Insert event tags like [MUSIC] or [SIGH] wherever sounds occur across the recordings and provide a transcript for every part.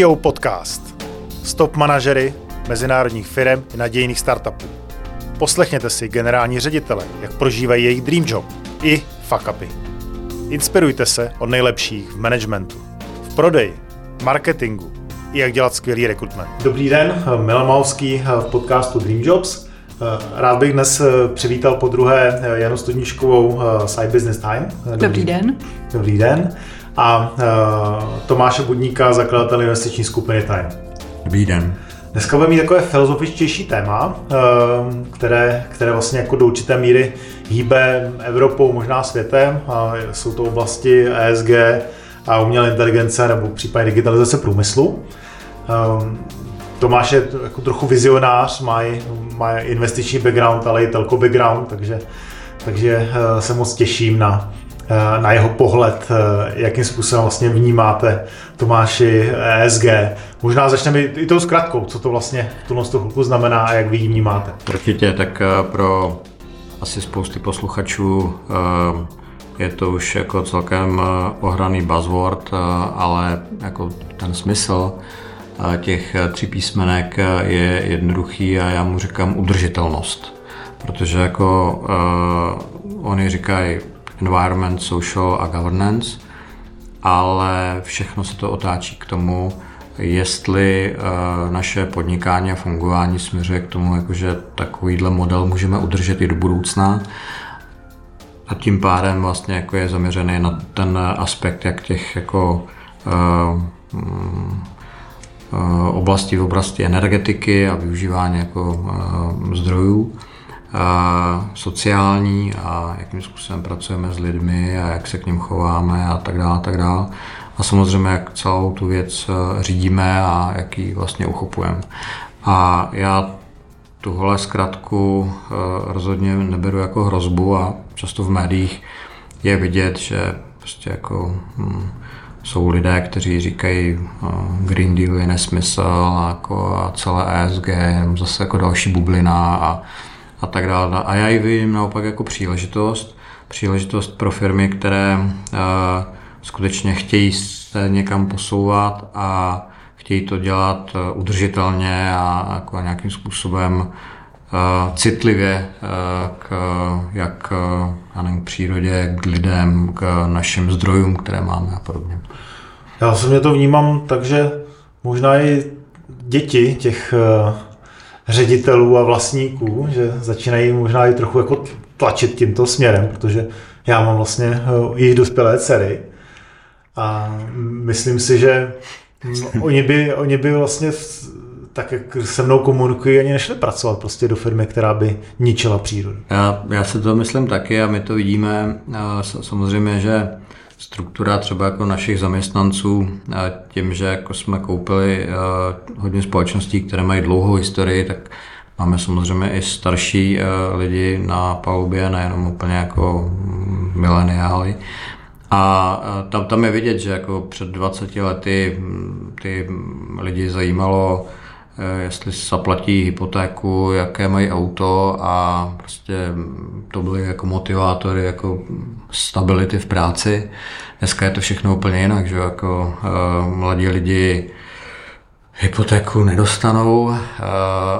CEO Podcast. Stop manažery mezinárodních firm i nadějných startupů. Poslechněte si generální ředitele, jak prožívají jejich dream job i fuck upy. Inspirujte se od nejlepších v managementu, v prodeji, marketingu i jak dělat skvělý rekrutment. Dobrý den, Milan Malský v podcastu Dream Jobs. Rád bych dnes přivítal po druhé Janu Studničkovou Side Business Time. Dobrý, Dobrý den. Dobrý den a uh, Tomáše Budníka, zakladatel investiční skupiny Time. Dobrý den. Dneska budeme mít takové filozofičtější téma, uh, které, které vlastně jako do určité míry hýbe Evropou, možná světem. Jsou to oblasti ESG a umělé inteligence nebo případně digitalizace průmyslu. Um, Tomáš je jako trochu vizionář, má, má investiční background, ale i telko background, takže, takže se moc těším na, Eh, na jeho pohled, eh, jakým způsobem vlastně vnímáte Tomáši ESG. Možná začneme i tou zkratkou, co to vlastně v tuhle chvilku znamená a jak vy ji vnímáte. Určitě, tak eh, pro asi spousty posluchačů je to už jako celkem ohraný buzzword, ale jako ten smysl těch tří písmenek je jednoduchý a já mu říkám udržitelnost. Protože jako uh, oni říkají environment, social a governance, ale všechno se to otáčí k tomu, jestli uh, naše podnikání a fungování směřuje k tomu, jakože takovýhle model můžeme udržet i do budoucna. A tím pádem vlastně jako je zaměřený na ten aspekt, jak těch jako uh, um, oblastí v oblasti energetiky a využívání jako zdrojů, sociální a jakým způsobem pracujeme s lidmi a jak se k ním chováme a tak dále, tak dále. A samozřejmě, jak celou tu věc e, řídíme a jak ji vlastně uchopujeme. A já tuhle zkratku e, rozhodně neberu jako hrozbu a často v médiích je vidět, že prostě jako hm, jsou lidé, kteří říkají, e, Green Deal je nesmysl a, jako, a celé ESG je zase jako další bublina a a tak dále. A já ji vidím naopak jako příležitost, příležitost pro firmy, které uh, skutečně chtějí se někam posouvat a chtějí to dělat uh, udržitelně a jako nějakým způsobem uh, citlivě k jak uh, nevím, k přírodě, k lidem, k našim zdrojům, které máme a podobně. Já mě to vnímám tak, že možná i děti těch ředitelů a vlastníků, že začínají možná i trochu jako tlačit tímto směrem, protože já mám vlastně eh, jejich dospělé dcery a myslím si, že [LAUGHS] oni by, oni by vlastně tak, jak se mnou komunikují, ani nešli pracovat prostě do firmy, která by ničila přírodu. Já, já se to myslím taky a my to vidíme. Samozřejmě, že struktura třeba jako našich zaměstnanců, tím, že jako jsme koupili hodně společností, které mají dlouhou historii, tak máme samozřejmě i starší lidi na palubě, nejenom úplně jako mileniály. A tam, tam je vidět, že jako před 20 lety ty lidi zajímalo, jestli se zaplatí hypotéku, jaké mají auto a prostě to byly jako motivátory, jako stability v práci. Dneska je to všechno úplně jinak, že jako uh, mladí lidi hypotéku nedostanou, uh,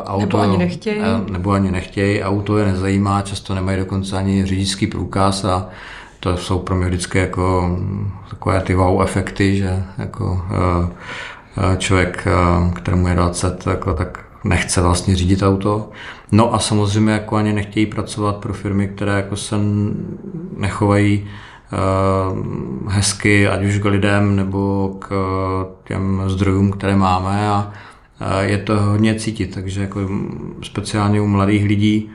auto, nebo ani nechtějí. Nebo ani nechtějí, auto je nezajímá, často nemají dokonce ani řidičský průkaz a to jsou pro mě vždycky jako takové ty wow efekty, že jako člověk, kterému je 20, jako, tak nechce vlastně řídit auto. No a samozřejmě jako ani nechtějí pracovat pro firmy, které jako se nechovají uh, hezky, ať už k lidem nebo k těm zdrojům, které máme a je to hodně cítit, takže jako speciálně u mladých lidí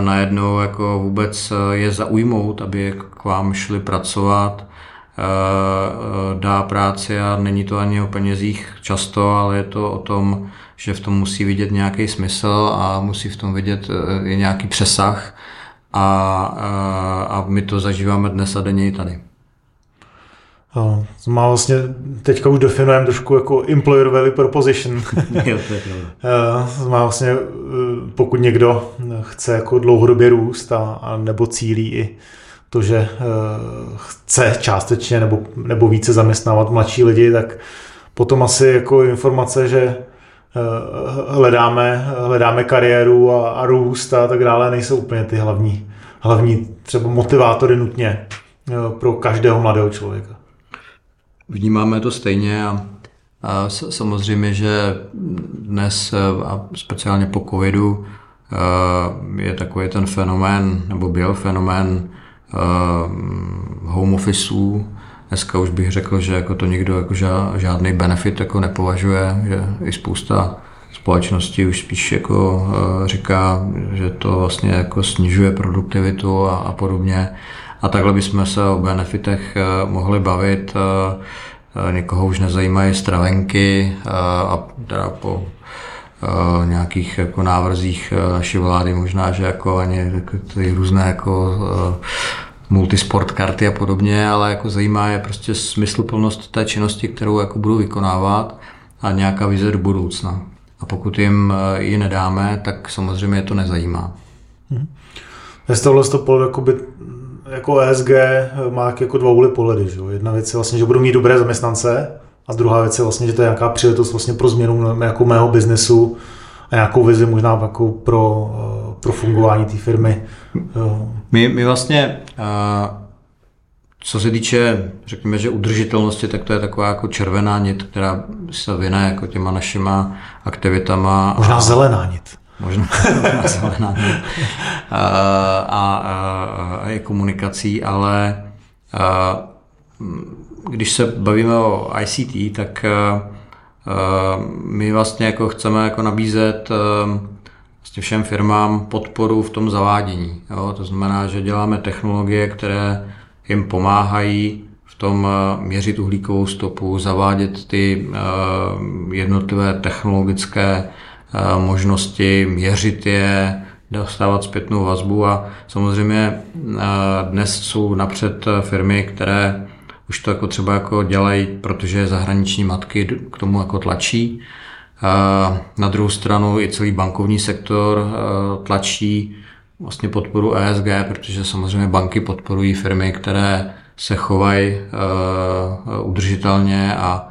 najednou jako vůbec je zaujmout, aby k vám šli pracovat, Eh, eh, dá práci a není to ani o penězích často, ale je to o tom, že v tom musí vidět nějaký smysl a musí v tom vidět eh, i nějaký přesah a, a my to zažíváme dnes a denně i tady. To má vlastně, teďka už definujeme trošku jako employer value proposition. [LAUGHS] jo, to je má vlastně, pokud někdo chce jako dlouhodobě růst a, a nebo cílí i to, že eh, chce částečně nebo, nebo více zaměstnávat mladší lidi, tak potom asi jako informace, že eh, hledáme, hledáme kariéru a, a růst a tak dále, nejsou úplně ty hlavní, hlavní třeba motivátory nutně pro každého mladého člověka. Vnímáme to stejně a, a samozřejmě, že dnes a speciálně po covidu je takový ten fenomén, nebo byl fenomén home officeů. Dneska už bych řekl, že jako to nikdo jako žádný benefit jako nepovažuje, že i spousta společnosti už spíš jako říká, že to vlastně jako snižuje produktivitu a, a podobně. A takhle bychom se o benefitech mohli bavit. Někoho už nezajímají stravenky a teda po nějakých jako návrzích naší vlády, možná, že jako ani jako ty různé jako multisport karty a podobně, ale jako zajímá je prostě smysluplnost té činnosti, kterou jako budu vykonávat a nějaká vize do budoucna. A pokud jim ji nedáme, tak samozřejmě je to nezajímá. Hmm. Z tohle to pohledu jakoby, jako ESG má jako dva úly pohledy. Že? Jedna věc je vlastně, že budu mít dobré zaměstnance, a druhá věc je vlastně, že to je nějaká příležitost vlastně pro změnu jako mého biznesu a nějakou vizi možná jako pro, eh, pro fungování té firmy. My, my vlastně, co se týče, řekněme, že udržitelnosti, tak to je taková jako červená nit, která se vyne jako těma našima aktivitama. Možná zelená nit. Možná, [LAUGHS] možná zelená nit. A, a, a, a je komunikací, ale a, když se bavíme o ICT, tak uh, my vlastně jako chceme jako nabízet uh, vlastně všem firmám podporu v tom zavádění. Jo? To znamená, že děláme technologie, které jim pomáhají v tom měřit uhlíkovou stopu, zavádět ty jednotlivé technologické možnosti, měřit je, dostávat zpětnou vazbu a samozřejmě dnes jsou napřed firmy, které už to jako třeba jako dělají, protože zahraniční matky k tomu jako tlačí. Na druhou stranu i celý bankovní sektor tlačí vlastně podporu ESG, protože samozřejmě banky podporují firmy, které se chovají udržitelně a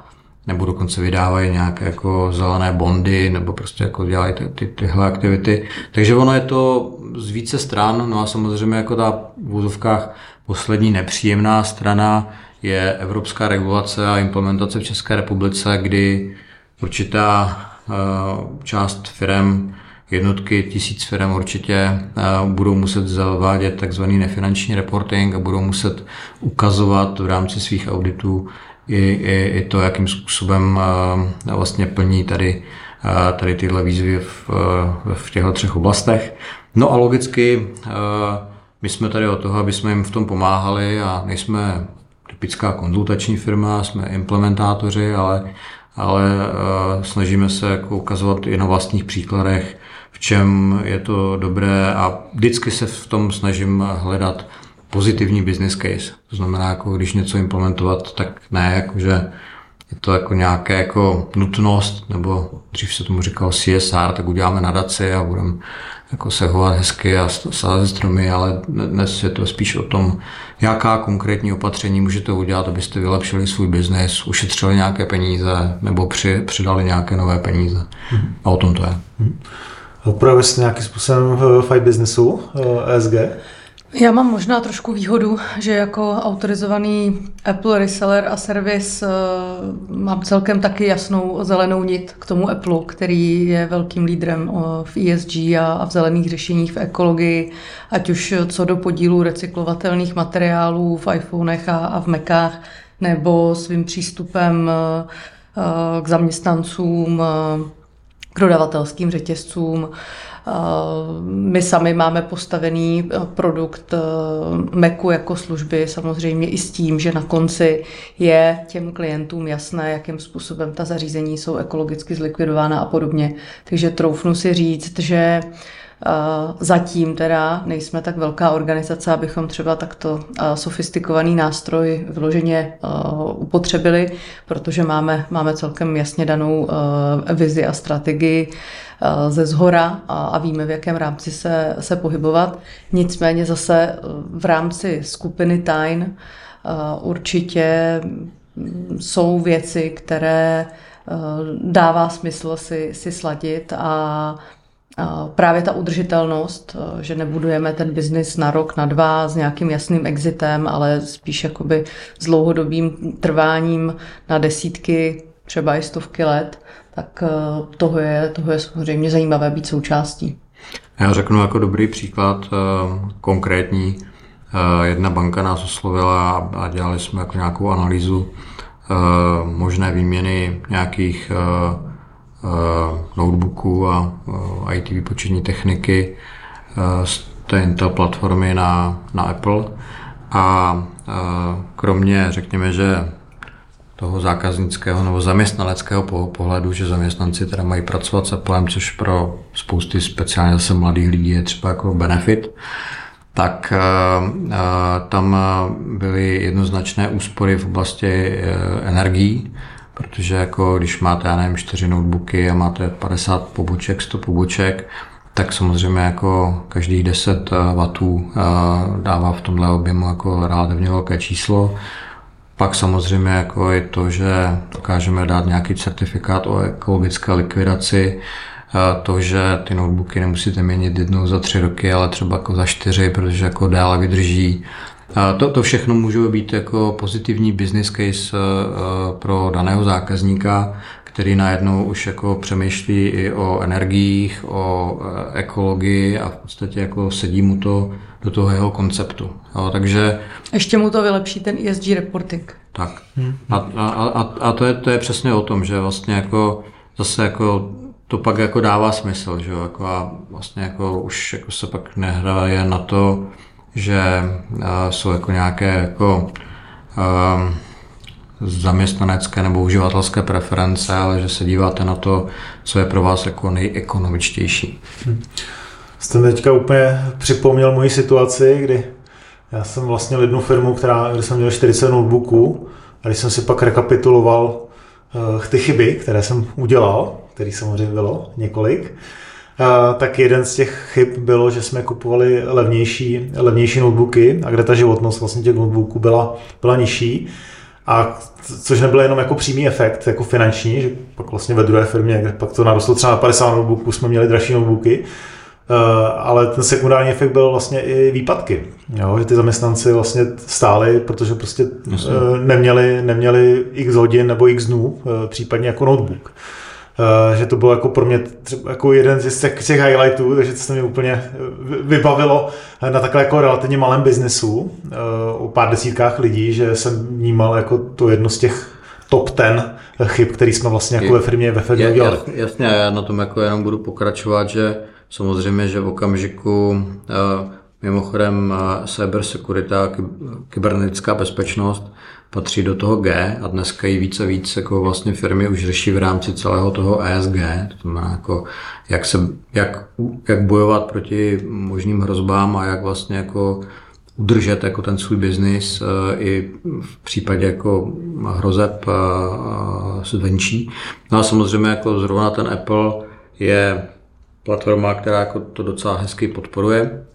nebo dokonce vydávají nějaké jako zelené bondy, nebo prostě jako dělají ty, ty, tyhle aktivity. Takže ono je to z více stran, no a samozřejmě jako ta v úzovkách poslední nepříjemná strana je evropská regulace a implementace v České republice, kdy určitá eh, část firm, jednotky tisíc firm určitě eh, budou muset zavádět takzvaný nefinanční reporting a budou muset ukazovat v rámci svých auditů i, i, i to, jakým způsobem eh, vlastně plní tady, tady tyhle výzvy v, v těchto třech oblastech. No a logicky my jsme tady o toho, aby jsme jim v tom pomáhali a nejsme typická konzultační firma, jsme implementátoři, ale, ale uh, snažíme se jako ukazovat i na vlastních příkladech, v čem je to dobré a vždycky se v tom snažím hledat pozitivní business case. To znamená, jako když něco implementovat, tak ne, jakože je to jako nějaké jako nutnost, nebo dřív se tomu říkal CSR, tak uděláme nadaci a budeme jako se chovat hezky a sázet stromy, ale dnes je to spíš o tom, jaká konkrétní opatření můžete udělat, abyste vylepšili svůj biznes, ušetřili nějaké peníze nebo při, přidali nějaké nové peníze. Mm-hmm. A o tom to je. Mm-hmm. Opravdu jste nějakým způsobem v fight businessu ESG? Já mám možná trošku výhodu, že jako autorizovaný Apple reseller a servis uh, mám celkem taky jasnou zelenou nit k tomu Apple, který je velkým lídrem uh, v ESG a, v zelených řešeních v ekologii, ať už co do podílu recyklovatelných materiálů v iPhonech a, v Macách, nebo svým přístupem k zaměstnancům, k dodavatelským řetězcům. Eh, my sami máme postavený eh, produkt eh, Macu jako služby, samozřejmě i s tím, že na konci je těm klientům jasné, jakým způsobem ta zařízení jsou ekologicky zlikvidována a podobně. Takže troufnu si říct, že Zatím teda nejsme tak velká organizace, abychom třeba takto sofistikovaný nástroj vyloženě upotřebili, protože máme, máme celkem jasně danou vizi a strategii Eh, ze zhora a, víme, v jakém rámci se, se pohybovat. Nicméně zase eh, v rámci skupiny eh, určitě jsou věci, které dává smysl si, si sladit a právě ta udržitelnost, že nebudujeme ten biznis na rok, na dva s nějakým jasným exitem, ale spíš jakoby s dlouhodobým trváním na desítky, třeba i stovky let, tak toho je, toho je samozřejmě zajímavé být součástí. Já řeknu jako dobrý příklad konkrétní. Jedna banka nás oslovila a dělali jsme jako nějakou analýzu možné výměny nějakých Eh, notebooků a eh, IT výpočetní techniky eh, z té Intel platformy na, na Apple. A kromě, řekněme, že toho zákaznického nebo zaměstnaneckého pohledu, že zaměstnanci teda mají pracovat s Applem, což pro spousty speciálně zase mladých lidí je třeba jako benefit, tak tam byly jednoznačné úspory v oblasti energií, protože jako když máte, já nevím, čtyři notebooky a máte 50 poboček, 100 poboček, tak samozřejmě jako každých 10 eh, W eh, dává v tomhle objemu jako relativně velké číslo. Pak samozřejmě jako je to, že dokážeme dát nějaký certifikát o ekologické likvidaci, eh, to, že ty notebooky nemusíte měnit jednou za tři roky, ale třeba jako za čtyři, protože jako déle vydrží to, to všechno může být jako pozitivní business case eh, pro daného zákazníka, který najednou už jako přemýšlí i o energiích, o eh, ekologii a v podstatě jako sedí mu to do toho jeho konceptu. Jo, takže... Ještě mu to vylepší ten ESG reporting. Tak. A, a, a, a to, je, to je přesně o tom, že vlastně jako zase jako to pak jako dává smysl, že jo, jako a vlastně jako už jako se pak nehraje na to, že jsou jako nějaké jako zaměstnanecké nebo uživatelské preference, ale že se díváte na to, co je pro vás jako nejekonomičtější. Hmm. Jste teďka úplně připomněl moji situaci, kdy já jsem vlastně jednu firmu, která, kde jsem měl 40 notebooků a když jsem si pak rekapituloval uh, ty chyby, které jsem udělal, který samozřejmě bylo několik, tak jeden z těch chyb bylo, že jsme kupovali levnější, levnější notebooky, a kde ta životnost vlastně těch notebooků byla, byla nižší. A což nebyl jenom jako přímý efekt, jako finanční, že pak vlastně ve druhé firmě, kde pak to narostlo třeba na 50 notebooků, jsme měli dražší notebooky, ale ten sekundární efekt byl vlastně i výpadky, jo, že ty zaměstnanci vlastně stáli, protože prostě Jasně. neměli, neměli x hodin nebo x dnů, případně jako notebook. Uh, že to bylo jako pro mě třeba jako jeden z těch, těch highlightů, takže to se mi úplně eh, vybavilo na takhle jako relativně malém biznesu o pár desítkách lidí, že jsem vnímal jako to jedno z těch top ten chyb, který jsme vlastně jako ve firmě ve firmě udělali. Jasně, já na tom jako jenom budu pokračovat, že samozřejmě, že v okamžiku mimochodem cyber security a kybernetická bezpečnost patří do toho G a dneska i více a víc jako vlastně firmy už řeší v rámci celého toho ESG, to znamená jako jak, se, jak, jak bojovat proti možným hrozbám a jak vlastně jako udržet jako ten svůj biznis eh, i v případě jako hrozeb eh, zvenčí. No a samozřejmě jako zrovna ten Apple je platforma, která jako to docela hezky podporuje.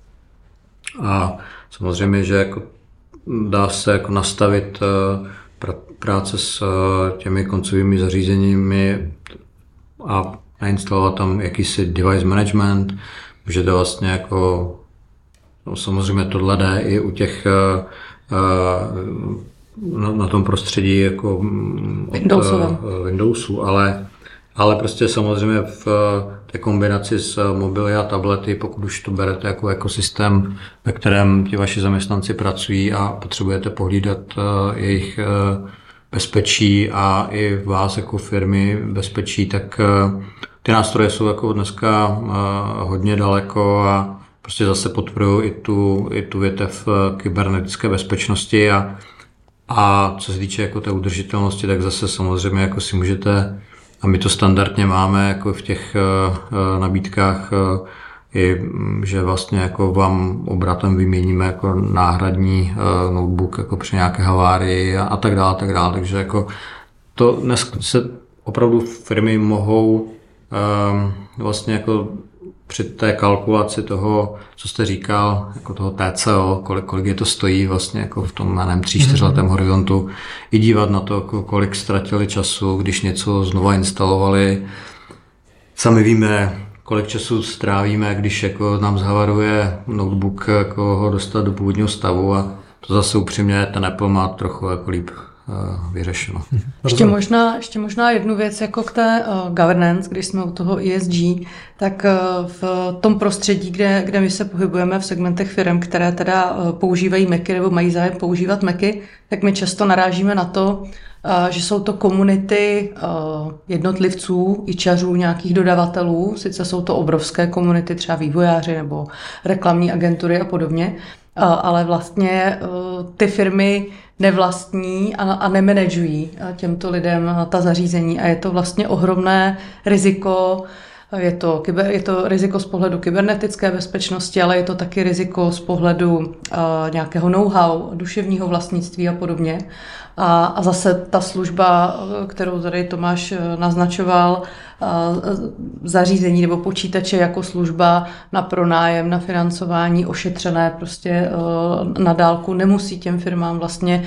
A samozřejmě, že jako dá se jako nastavit eh, práce s eh, těmi koncovými zařízeními a nainstalovat tam jakýsi device management. Můžete vlastně jako, no samozřejmě tohle jde i u těch eh, na, na tom prostředí jako mm, od Windowsu, ale ale prostě samozřejmě v té kombinaci s mobily a tablety, pokud už to berete jako ekosystém, ve kterém ti vaši zaměstnanci pracují a potřebujete pohlídat eh, jejich eh, bezpečí a i vás jako firmy bezpečí, tak eh, ty nástroje jsou jako dneska hodně daleko a prostě zase potvrdují i tu, i tu větev kybernetické bezpečnosti a, a co se týče jako té udržitelnosti, tak zase samozřejmě jako si můžete a my to standardně máme jako v těch eh, eh, nabídkách eh, i, že vlastně jako vám obratem vyměníme jako náhradní notebook jako při nějaké havárii a, a tak dále, tak dále. Takže jako to dnes se opravdu firmy mohou um, vlastně jako při té kalkulaci toho, co jste říkal, jako toho TCO, kolik, kolik je to stojí vlastně jako v tom, nevím, tří, čtyřletém mm-hmm. horizontu, i dívat na to, jako kolik ztratili času, když něco znova instalovali. Sami víme, kolik času strávíme, když jako nám zhavaruje notebook, jako ho dostat do původního stavu a to zase upřímně ten Apple má trochu jako líp vyřešeno. Ještě možná, ještě možná jednu věc jako k té uh, governance, když jsme u toho ESG, tak uh, v tom prostředí, kde, kde my se pohybujeme v segmentech firm, které teda uh, používají Macy nebo mají zájem používat Macy, tak my často narážíme na to, že jsou to komunity jednotlivců, i čařů, nějakých dodavatelů, sice jsou to obrovské komunity, třeba vývojáři nebo reklamní agentury a podobně, ale vlastně ty firmy nevlastní a, a nemanageují těmto lidem ta zařízení a je to vlastně ohromné riziko, je to, je to riziko z pohledu kybernetické bezpečnosti, ale je to taky riziko z pohledu uh, nějakého know-how, duševního vlastnictví a podobně. A, a zase ta služba, kterou tady Tomáš naznačoval, zařízení nebo počítače jako služba na pronájem, na financování ošetřené prostě e, na dálku nemusí těm firmám vlastně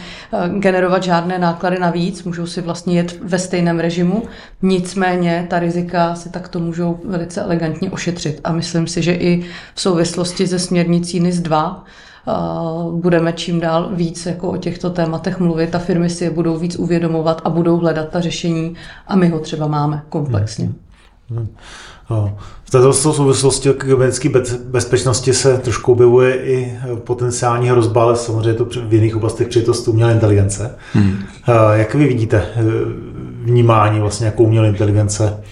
generovat žádné náklady navíc, můžou si vlastně jet ve stejném režimu, nicméně ta rizika si takto můžou velice elegantně ošetřit. A myslím si, že i v souvislosti se směrnicí NIS 2 budeme čím dál víc jako o těchto tématech mluvit a firmy si je budou víc uvědomovat a budou hledat ta řešení a my ho třeba máme komplexně. Hmm. Hmm. V této souvislosti o kybernetické bezpečnosti se trošku objevuje i potenciální hrozba, ale samozřejmě to v jiných oblastech přijetost umělé inteligence. Hmm. Jak vy vidíte eh, vnímání vlastně jako umělé inteligence?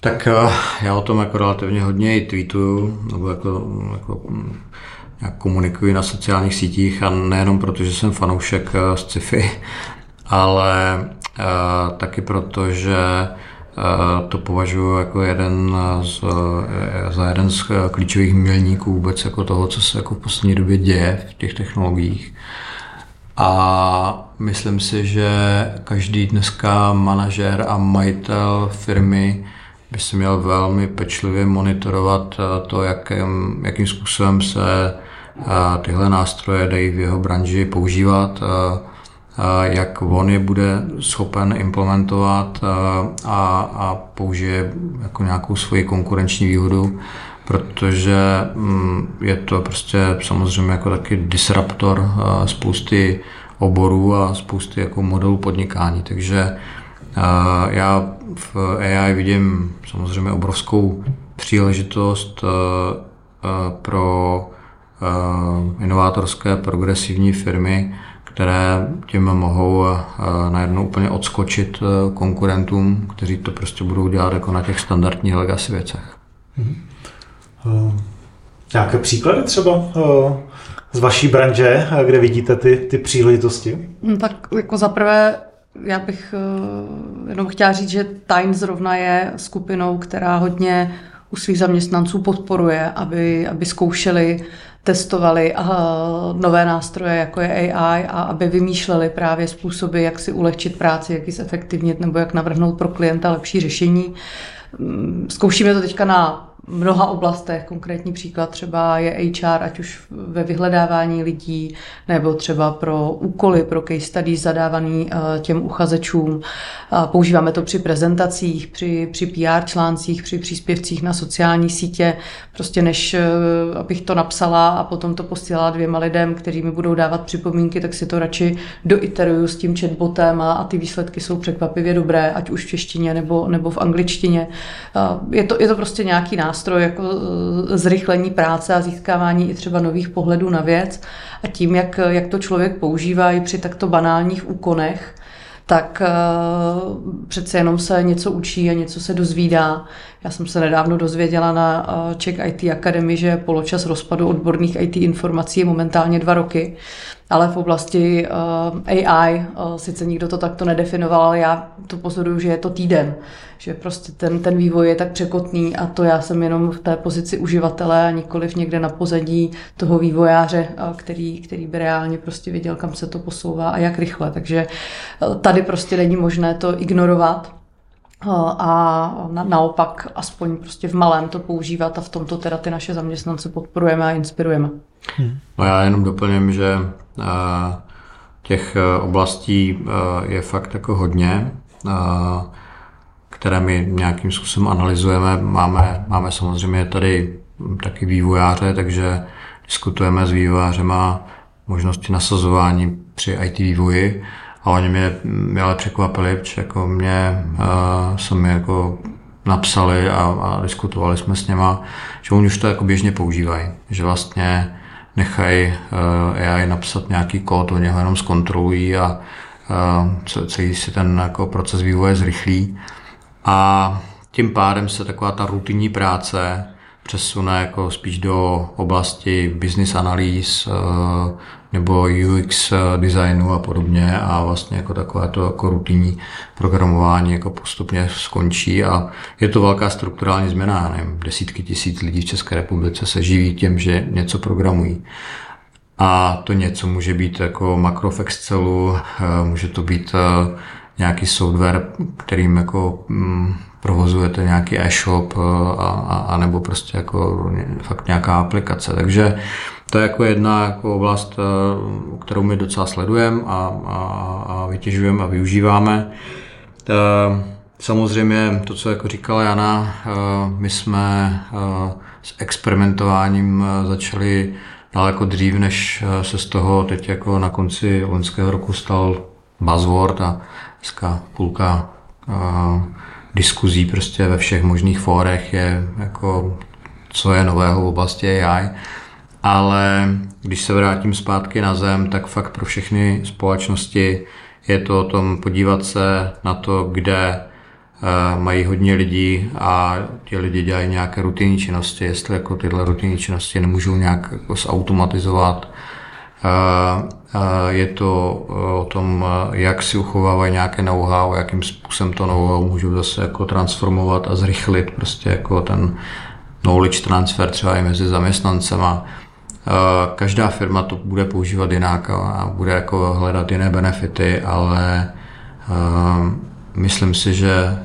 Tak eh, já o tom jako relativně hodně i tweetuju, nebo jako, jako jak komunikuji na sociálních sítích a nejenom proto, že jsem fanoušek eh, sci-fi, ale uh, taky proto, že uh, to považuji jako jeden z, za jeden z klíčových milníků vůbec jako toho, co se jako v poslední době děje v těch technologiích. A myslím si, že každý dneska manažer a majitel firmy by si měl velmi pečlivě monitorovat to, jakým, jakým způsobem se tyhle nástroje dají v jeho branži používat, jak on je bude schopen implementovat a, a použije jako nějakou svoji konkurenční výhodu, protože mm, je to prostě samozřejmě jako taky disruptor spousty oborů a spousty jako modelů podnikání. Takže já v AI vidím samozřejmě obrovskou příležitost pro Eh, inovátorské progresivní firmy, které tím mohou eh, najednou úplně odskočit eh, konkurentům, kteří to prostě budou dělat jako na těch standardních legacy věcech. Hmm. Nějaké příklady třeba z vaší branže, kde vidíte ty, ty příležitosti? No, tak jako za prvé já bych jenom chtěla říct, že Time zrovna je skupinou, která hodně u svých zaměstnanců podporuje, aby, aby zkoušeli testovali nové nástroje, jako je AI, a aby vymýšleli právě způsoby, jak si ulehčit práci, jak ji zefektivnit nebo jak navrhnout pro klienta lepší řešení. Mm, zkoušíme to teďka na mnoha oblastech. Konkrétní příklad třeba je HR, ať už ve vyhledávání lidí, nebo třeba pro úkoly, pro case studies zadávaný eh, těm uchazečům. Používáme to při prezentacích, při, při PR článcích, při příspěvcích na sociální sítě. Prostě než eh, abych to napsala a potom to posílala dvěma lidem, kteří mi budou dávat připomínky, tak si to radši doiteruju s tím chatbotem a, a ty výsledky jsou překvapivě dobré, ať už v češtině nebo, nebo v angličtině. Je to, je to prostě nějaký nástroj nástroj jako e, zrychlení práce a získávání i třeba nových pohledů na věc a tím, jak, jak to člověk používá i při takto banálních úkonech, tak uh, přece jenom se něco učí a něco se dozvídá. Já jsem se nedávno dozvěděla na uh, Czech IT Academy, že poločas rozpadu odborných IT informací je momentálně dva roky ale v oblasti eh, AI eh, sice nikdo to takto nedefinoval, ale já to pozoruju, že je to týden, že prostě ten, ten vývoj je tak překotný a to já jsem jenom v té pozici uživatele a nikoliv někde na pozadí toho vývojáře, uh, který, který by reálně prostě věděl, kam se to posouvá a jak rychle. Takže tady prostě není možné to ignorovat a na, naopak aspoň prostě v malém to používat a v tomto teda ty naše zaměstnance podporujeme a inspirujeme. Hmm. No já jenom doplním, že těch oblastí je fakt jako hodně které my nějakým způsobem analyzujeme. Máme, máme samozřejmě tady taky vývojáře, takže diskutujeme s vývojářema možnosti nasazování při IT vývoji a oni mě, mě ale překvapili, protože jako mě uh, sami jako napsali a, a diskutovali jsme s něma, že oni už to jako běžně používají, že vlastně nechají uh, AI napsat nějaký kód, oni ho jenom zkontrolují a uh, celý si ten jako proces vývoje zrychlí. A tím pádem se taková ta rutinní práce přesune jako spíš do oblasti business analýz eh, nebo UX designu a podobně a vlastně jako takové to jako rutinní programování jako postupně skončí a je to velká strukturální změna, nevím, desítky tisíc lidí v České republice se živí tím, že něco programují. A to něco může být jako makro v Excelu, eh, může to být eh, nějaký software, kterým jako mm, provozujete nějaký e-shop a, a, a nebo prostě jako fakt nějaká aplikace. Takže to je jako jedna jako oblast, e, kterou my docela sledujeme a, a, a vytěžujeme a využíváme. E, samozřejmě to, co jako říkala Jana, my jsme s experimentováním začali daleko dřív, než se z toho teď jako na konci loňského roku stal buzzword a dneska půlka uh, diskuzí prostě ve všech možných fórech je jako co je nového v oblasti AI. Ale když se vrátím zpátky na zem, tak fakt pro všechny společnosti je to o tom podívat se na to, kde mají hodně lidí a ti lidi dělají nějaké rutinní činnosti, jestli jako tyhle rutinní činnosti nemůžou nějak jako zautomatizovat, je to e, o tom, e, jak si uchovávají nějaké know-how, jakým způsobem to know-how můžou zase jako transformovat a zrychlit prostě jako ten knowledge transfer třeba i mezi zaměstnancema. E, každá firma to bude používat jinak a bude jako hledat jiné benefity, ale myslím si, že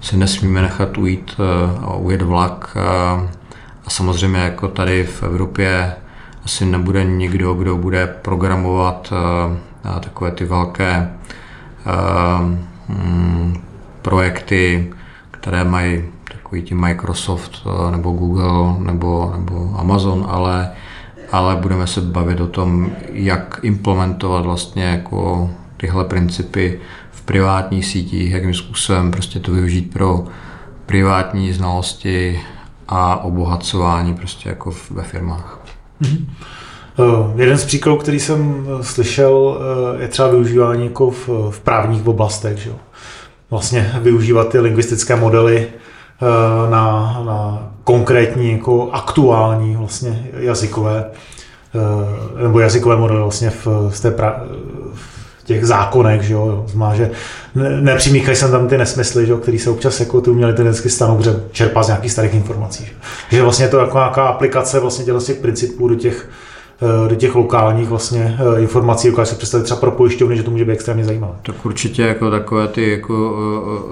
si nesmíme nechat ujít ujet vlak a samozřejmě jako tady v Evropě asi nebude nikdo, kdo bude programovat uh, takové ty velké uh, mm, projekty, které mají takový ti Microsoft uh, nebo Google nebo, nebo Amazon, ale, ale budeme se bavit o tom, jak implementovat vlastně jako tyhle principy v privátních sítích, jakým způsobem prostě to využít pro privátní znalosti a obohacování prostě jako ve firmách. Mm-hmm. Jeden z příkladů, který jsem eh, slyšel, uh, je třeba využívání jako v, v právních oblastech. Že? Vlastně využívat ty lingvistické modely na, na konkrétní, jako aktuální vlastně jazykové nebo jazykové modely vlastně v, v, té pra, těch zákonech, že jo, zmá, že ne, nepřimíchají sem tam ty nesmysly, že jo, který se občas jako ty umělé inteligentsky stanou, protože čerpá z nějakých starých informací. Že, že vlastně to jako nějaká aplikace vlastně těch principů do těch Eh, do těch lokálních vlastně eh, informací, dokáže se představit třeba pro pojišťovny, že to může být extrémně zajímavé. Tak určitě jako takové ty jako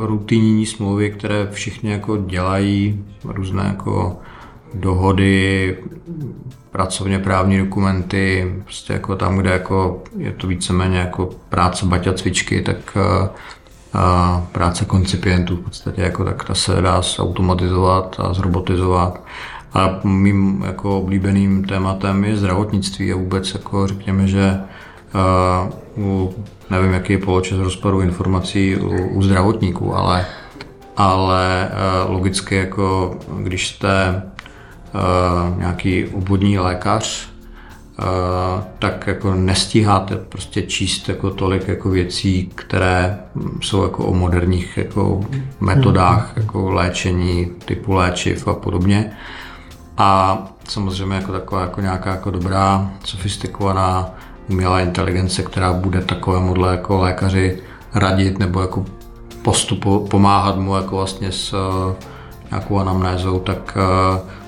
eh, rutinní smlouvy, které všichni jako dělají, různé jako dohody, pracovně právní dokumenty, prostě jako tam, kde jako je to víceméně jako práce baťa cvičky, tak a práce koncipientů v podstatě jako tak ta se dá zautomatizovat a zrobotizovat. A mým jako oblíbeným tématem je zdravotnictví a vůbec jako řekněme, že uh, u, nevím, jaký je poločas rozpadu informací u, u zdravotníků, ale, ale logicky jako když jste nějaký obvodní lékař, Uh, tak jako nestíháte prostě číst jako tolik jako věcí, které jsou jako o moderních jako metodách hmm. jako léčení, typu léčiv a podobně. A samozřejmě jako taková jako nějaká jako dobrá, sofistikovaná umělá inteligence, která bude takovému jako lékaři radit nebo jako postupu, pomáhat mu jako vlastně s uh, nějakou anamnézou, tak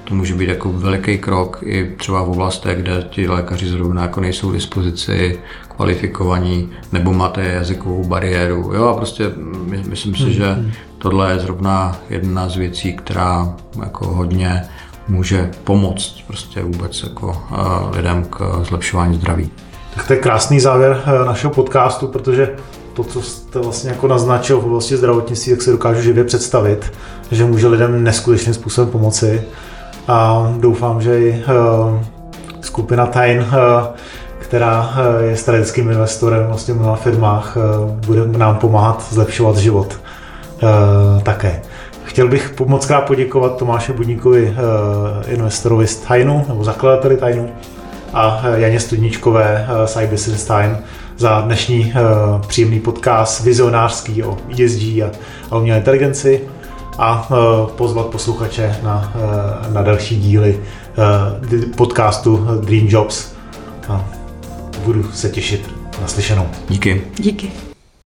to může být jako veliký krok i třeba v oblastech, kde ti lékaři zrovna jako nejsou v dispozici kvalifikovaní, nebo máte jazykovou bariéru. Jo, a prostě my, myslím si, že tohle je zrovna jedna z věcí, která jako hodně může pomoct prostě vůbec jako lidem k zlepšování zdraví. Tak to je krásný závěr našeho podcastu, protože to, co jste vlastně jako naznačil v oblasti zdravotnictví, tak si dokážu živě představit, že může lidem neskutečným způsobem pomoci. A doufám, že i skupina Tain která eh, je strategickým investorem vlastně v mnoha firmách, eh, bude nám pomáhat zlepšovat život eh, také. Chtěl bych moc krát poděkovat Tomáši Budníkovi, investorovi z Tainu, nebo zakladateli Tainu, a Janě Studničkové z iBusiness Time za dnešní příjemný podcast vizionářský o ESG a, a umělé inteligenci a pozvat posluchače na, na další díly podcastu Dream Jobs budu se těšit na slyšenou. Díky. Díky.